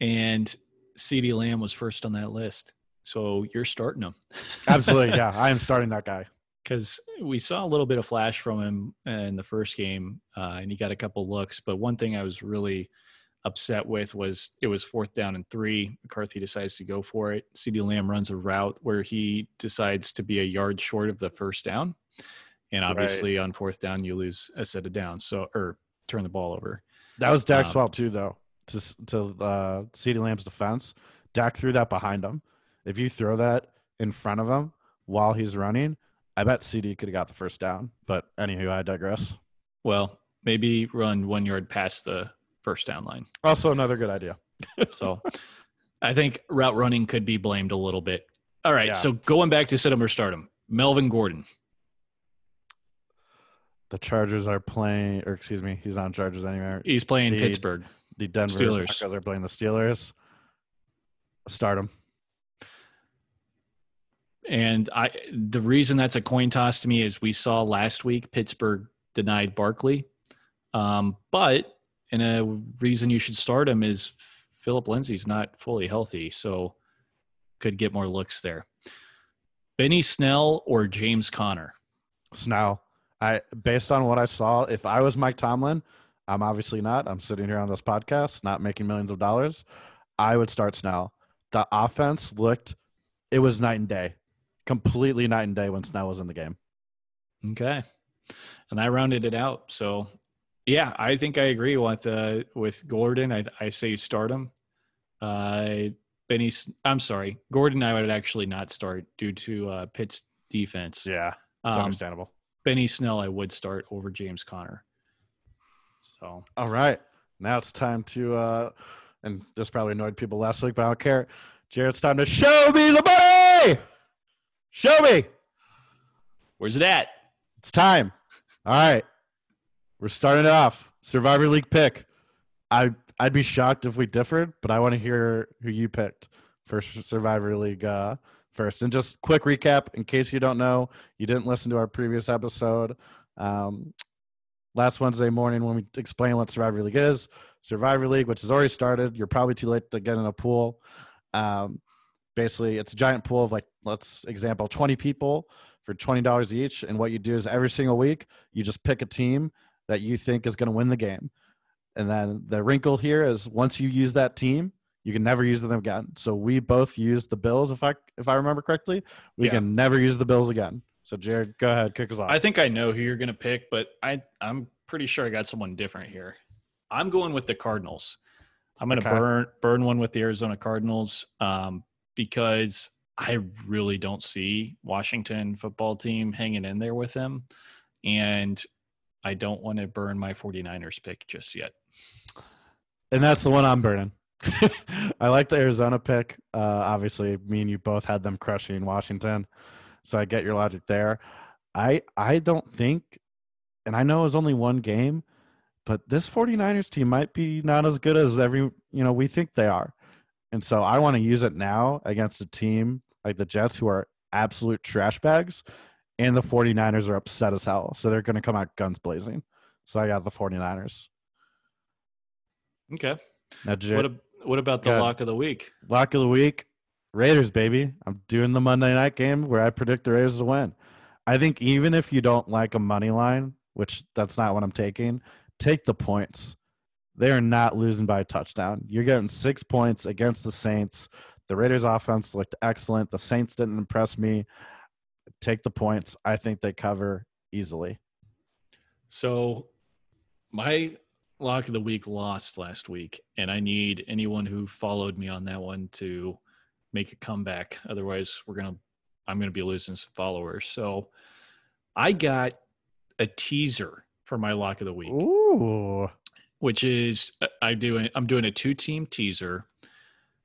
And CeeDee Lamb was first on that list. So you're starting him. [laughs] Absolutely. Yeah. I am starting that guy. Because we saw a little bit of flash from him in the first game uh, and he got a couple looks. But one thing I was really upset with was it was fourth down and three. McCarthy decides to go for it. CeeDee Lamb runs a route where he decides to be a yard short of the first down. And obviously right. on fourth down, you lose a set of downs. So, or turn the ball over. That was Dak's um, fault too, though. To to uh, CeeDee Lamb's defense, Dak threw that behind him. If you throw that in front of him while he's running, I bet CeeDee could have got the first down. But anywho, I digress. Well, maybe run one yard past the first down line. Also, another good idea. [laughs] [laughs] so, I think route running could be blamed a little bit. All right, yeah. so going back to sit him or start him, Melvin Gordon the Chargers are playing, or excuse me, he's on Chargers anymore. He's playing the, Pittsburgh. The Denver Steelers. Broncos are playing the Steelers. Start him. And I, the reason that's a coin toss to me is we saw last week Pittsburgh denied Barkley, um, but and a reason you should start him is Philip Lindsay's not fully healthy, so could get more looks there. Benny Snell or James Conner? Snell. I based on what I saw, if I was Mike Tomlin, I'm obviously not. I'm sitting here on this podcast, not making millions of dollars. I would start Snell. The offense looked it was night and day. Completely night and day when Snell was in the game. Okay. And I rounded it out. So yeah, I think I agree with uh, with Gordon. I I say start him. Uh Benny I'm sorry. Gordon I would actually not start due to uh Pitt's defense. Yeah. It's um, understandable. Benny Snell, I would start over James Conner. So, all right, now it's time to, uh, and this probably annoyed people last week, but I don't care. Jerod, it's time to show me the money. Show me. Where's it at? It's time. All right, we're starting it off. Survivor League pick. I I'd be shocked if we differed, but I want to hear who you picked for Survivor League uh, first. And just quick recap in case you don't know, you didn't listen to our previous episode. Um, last Wednesday morning when we explained what Survivor League is, Survivor League, which has already started, you're probably too late to get in a pool. Um, basically, it's a giant pool of like, let's example, 20 people for $20 each. And what you do is every single week, you just pick a team that you think is going to win the game. And then the wrinkle here is once you use that team, you can never use them again. So we both used the Bills, if I if I remember correctly. We yeah. can never use the Bills again. So Jerod, go ahead, kick us off. I think I know who you're going to pick, but I I'm pretty sure I got someone different here. I'm going with the Cardinals. I'm going to okay. burn burn one with the Arizona Cardinals um, because I really don't see Washington football team hanging in there with them, and I don't want to burn my 49ers pick just yet. And that's the one I'm burning. [laughs] I like the Arizona pick. Uh, obviously, me and you both had them crushing Washington, so I get your logic there. I I don't think, and I know it was only one game, but this 49ers team might be not as good as every you know we think they are, and so I want to use it now against a team like the Jets who are absolute trash bags, and the 49ers are upset as hell, so they're going to come out guns blazing. So I got the 49ers. Okay. Now, what, what about the lock of the week? Lock of the week, Raiders, baby. I'm doing the Monday night game where I predict the Raiders to win. I think even if you don't like a money line, which that's not what I'm taking, take the points. They are not losing by a touchdown. You're getting six points against the Saints. The Raiders' offense looked excellent. The Saints didn't impress me. Take the points. I think they cover easily. So, my lock of the week lost last week, and I need anyone who followed me on that one to make a comeback. Otherwise, we're gonna I'm gonna be losing some followers. So I got a teaser for my lock of the week. Ooh. Which is I do I'm doing a two team teaser.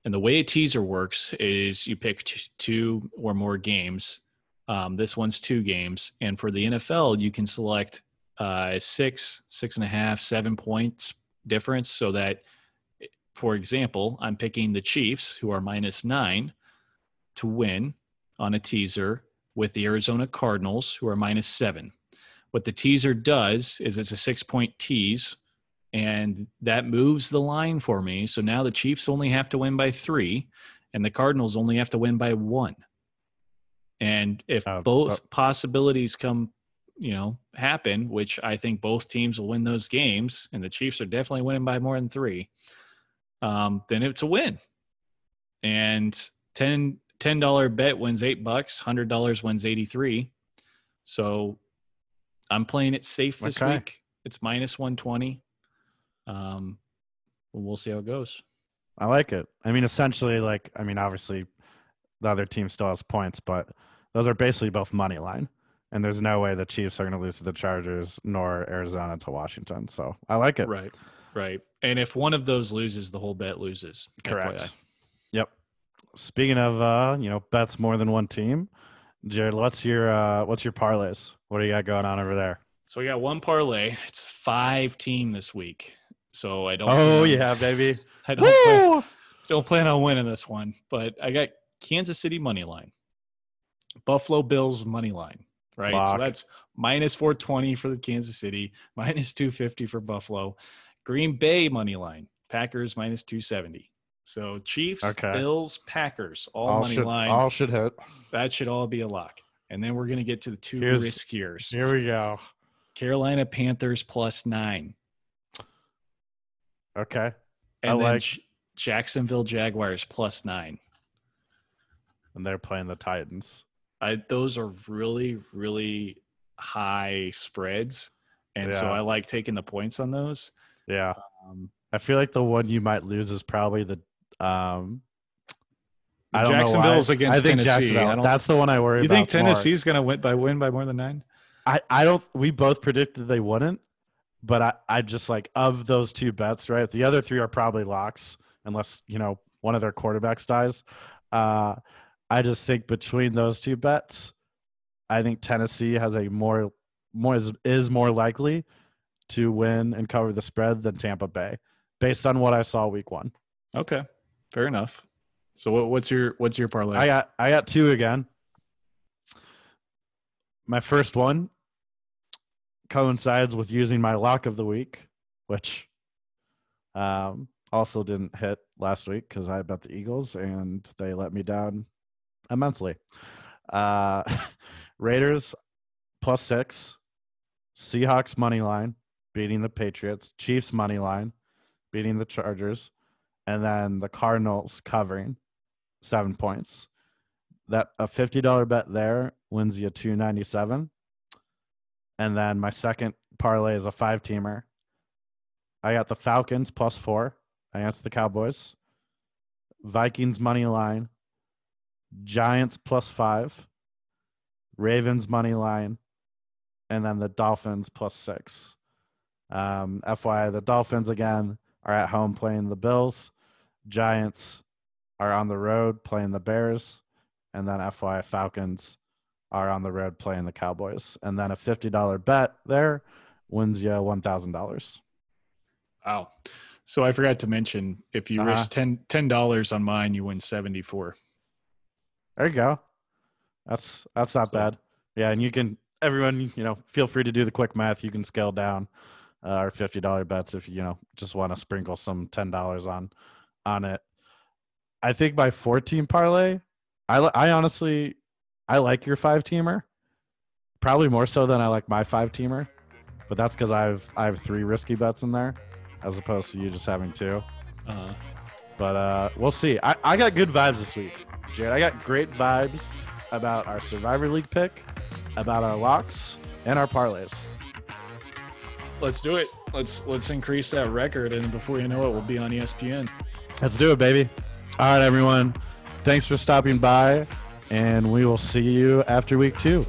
And the way a teaser works is you pick t- two or more games. Um, this one's two games. And for the NFL, you can select uh, six, six and a half, seven points difference, so that for example, I'm picking the Chiefs, who are minus nine, to win on a teaser with the Arizona Cardinals, who are minus seven. What the teaser does is it's a six point tease, and that moves the line for me. So now the Chiefs only have to win by three, and the Cardinals only have to win by one. And if Uh, both uh, possibilities come, you know, happen, which I think both teams will win those games, and the Chiefs are definitely winning by more than three, um, then it's a win. And 10 $10 bet wins eight bucks, $100 wins 83. So I'm playing it safe this Okay. week. It's minus 120. Um, we'll see how it goes. I like it. I mean, essentially, like, I mean, obviously, the other team still has points, but those are basically both money line. And there's no way the Chiefs are going to lose to the Chargers nor Arizona to Washington. So I like it. Right. Right. And if one of those loses, the whole bet loses. Correct. FYI. Yep. Speaking of, uh, you know, bets more than one team, Jerod, what's your uh, what's your parlays? What do you got going on over there? So we got one parlay. It's five team this week. So I don't. Oh plan- yeah, baby. [laughs] I don't plan, don't plan on winning this one, but I got Kansas City money line, Buffalo Bills money line. Right. Lock. So that's minus 420 for the Kansas City, [laughs] minus 250 for Buffalo. Green Bay money line, Packers minus 270. So Chiefs, Okay. Bills, Packers, all, All money should line. all should hit. that should all be a lock. And then we're going to get to the two Here's- riskiers. Here we go. Carolina Panthers plus nine. Okay. And I then like- Jacksonville Jaguars plus nine. And they're playing the Titans. I, those are really, really high spreads. And so I like taking the points on those. Yeah. Um, I feel like the one you might lose is probably the um I don't Jacksonville's know why. against I think Tennessee. Jacksonville. I That's the one I worry you about. You think. Tennessee's going to win by win by more than nine? I, I don't we both predicted they wouldn't, but I, I just like of those two bets, right? The other three are probably locks, unless, you know, one of their quarterbacks dies. Uh I just think between those two bets, I think Tennessee has a more more is, is more likely to win and cover the spread than Tampa Bay, based on what I saw week one. Okay, fair enough. So what, what's your what's your parlay? I got I got two again. My first one coincides with using my lock of the week, which um, also didn't hit last week because I bet the Eagles and they let me down immensely. Uh, [laughs] Raiders plus six, Seahawks money line beating the Patriots, Chiefs money line beating the Chargers, and then the Cardinals covering seven points. That a fifty dollar bet there wins you two ninety seven. And then my second parlay is a five teamer. I got the Falcons plus four against the Cowboys. Vikings money line. Giants plus five. Ravens money line. And then the Dolphins plus six. Um, FYI, the Dolphins again are at home playing the Bills. Giants are on the road playing the Bears, and then FY Falcons are on the road playing the Cowboys. And then a fifty dollar bet there wins you one thousand dollars. wow. So I forgot to mention if you Uh-huh. risk 10 dollars on mine, you win seventy four. There you go. That's that's not So- bad. Yeah, and you can everyone you know feel free to do the quick math. You can scale down uh, our fifty dollar bets if you know just want to sprinkle some ten dollars on on it. I think my four team parlay, I I honestly I like your five teamer, probably more so than I like my five teamer, but that's because I've I have three risky bets in there, as opposed to you just having two. Uh, But uh, we'll see. I, I got good vibes this week, Jerod. I got great vibes about our Survivor League pick, about our locks, and our parlays. let's do it. Let's let's increase that record, and before you know it, we'll be on ESPN. Let's do it, baby. All right, everyone. Thanks for stopping by, and we will see you after week two.